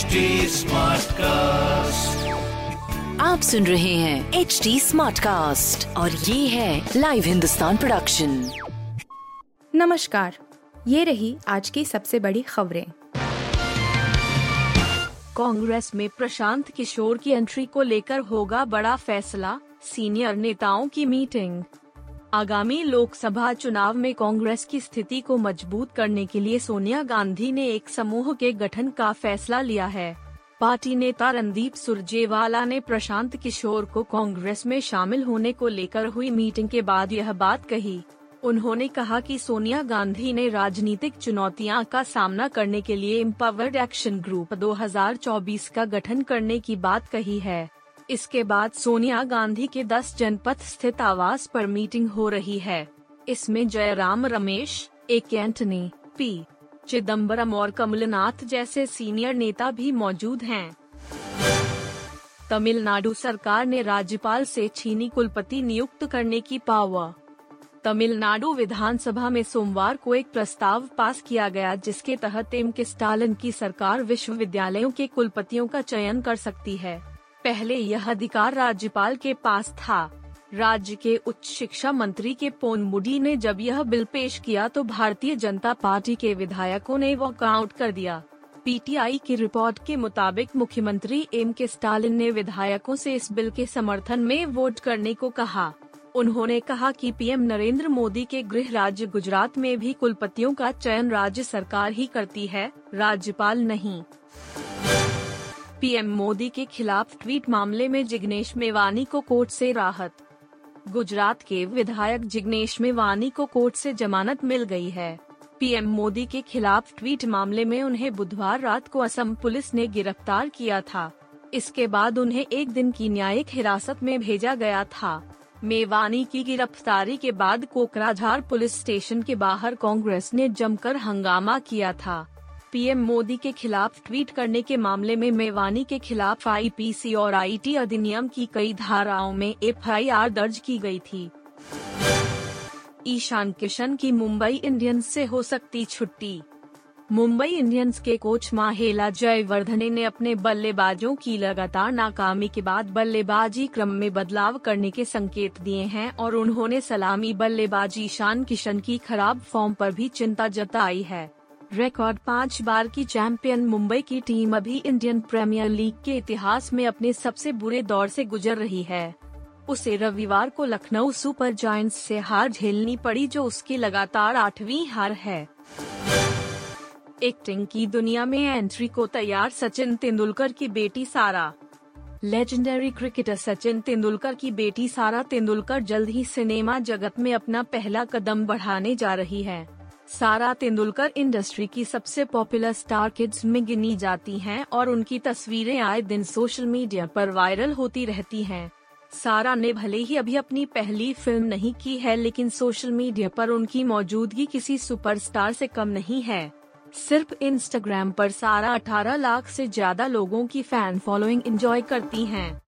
HD Smartcast. आप सुन रहे हैं एच डी स्मार्ट कास्ट और ये है लाइव हिंदुस्तान प्रोडक्शन नमस्कार ये रही आज की सबसे बड़ी खबरें। कांग्रेस में प्रशांत किशोर की एंट्री को लेकर होगा बड़ा फैसला सीनियर नेताओं की मीटिंग आगामी लोकसभा चुनाव में कांग्रेस की स्थिति को मज़बूत करने के लिए सोनिया गांधी ने एक समूह के गठन का फैसला लिया है। पार्टी नेता रणदीप सुरजेवाला ने प्रशांत किशोर को कांग्रेस में शामिल होने को लेकर हुई मीटिंग के बाद यह बात कही। उन्होंने कहा कि सोनिया गांधी ने राजनीतिक चुनौतियाँ का सामना करने के लिए एम्पावर्ड एक्शन ग्रुप 2024 का गठन करने की बात कही है। इसके बाद सोनिया गांधी के 10 जनपद स्थित आवास पर मीटिंग हो रही है। इसमें जयराम रमेश, ए. एंटनी, पी. चिदम्बरम और कमलनाथ जैसे सीनियर नेता भी मौजूद हैं। तमिलनाडु सरकार ने राज्यपाल से छीनी कुलपति नियुक्त करने की पावर तमिलनाडु विधानसभा में सोमवार को एक प्रस्ताव पास किया गया, जिसके तहत एम. के. स्टालिन की सरकार विश्वविद्यालयों के कुलपतियों का चयन कर सकती है। पहले यह अधिकार राज्यपाल के पास था। राज्य के उच्च शिक्षा मंत्री के पोन मुडी ने जब यह बिल पेश किया तो भारतीय जनता पार्टी के विधायकों ने वॉकआउट कर दिया। पीटीआई की रिपोर्ट के मुताबिक मुख्यमंत्री एम के स्टालिन ने विधायकों से इस बिल के समर्थन में वोट करने को कहा। उन्होंने कहा कि पीएम नरेंद्र मोदी के गृह राज्य गुजरात में भी कुलपतियों का चयन राज्य सरकार ही करती है, राज्यपाल नहीं। पीएम मोदी के खिलाफ ट्वीट मामले में जिग्नेश मेवानी को कोर्ट से राहत। गुजरात के विधायक जिग्नेश मेवानी को कोर्ट से जमानत मिल गई है। पीएम मोदी के खिलाफ ट्वीट मामले में उन्हें बुधवार रात को असम पुलिस ने गिरफ़्तार किया था। इसके बाद उन्हें एक दिन की न्यायिक हिरासत में भेजा गया था। मेवानी की गिरफ्तारी के बाद कोकराझार पुलिस स्टेशन के बाहर कांग्रेस ने जमकर हंगामा किया था। पीएम मोदी के खिलाफ ट्वीट करने के मामले में मेवानी के खिलाफ आईपीसी और आईटी अधिनियम की कई धाराओं में एफआईआर दर्ज की गई थी। ईशान किशन की मुंबई इंडियंस से हो सकती छुट्टी। मुंबई इंडियंस के कोच माहेला जयवर्धने ने अपने बल्लेबाजों की लगातार नाकामी के बाद बल्लेबाजी क्रम में बदलाव करने के संकेत दिए हैं और उन्होंने सलामी बल्लेबाजी ईशान किशन की खराब फॉर्म पर भी चिंता जताई है। रिकॉर्ड पाँच बार की चैंपियन मुंबई की टीम अभी इंडियन प्रीमियर लीग के इतिहास में अपने सबसे बुरे दौर से गुजर रही है। उसे रविवार को लखनऊ सुपर जायंट्स से हार झेलनी पड़ी जो उसकी लगातार आठवीं हार है। एक्टिंग की दुनिया में एंट्री को तैयार सचिन तेंदुलकर की बेटी सारा। लेजेंडरी क्रिकेटर सचिन तेंदुलकर की बेटी सारा तेंदुलकर जल्द ही सिनेमा जगत में अपना पहला कदम बढ़ाने जा रही है। सारा तेंदुलकर इंडस्ट्री की सबसे पॉपुलर स्टार किड्स में गिनी जाती हैं और उनकी तस्वीरें आए दिन सोशल मीडिया पर वायरल होती रहती हैं। सारा ने भले ही अभी अपनी पहली फ़िल्म नहीं की है, लेकिन सोशल मीडिया पर उनकी मौजूदगी किसी सुपरस्टार से कम नहीं है सिर्फ़ इंस्टाग्राम पर सारा 18 लाख से ज़्यादा लोगों की फ़ैन फॉलोइंग एंजॉय करती हैं।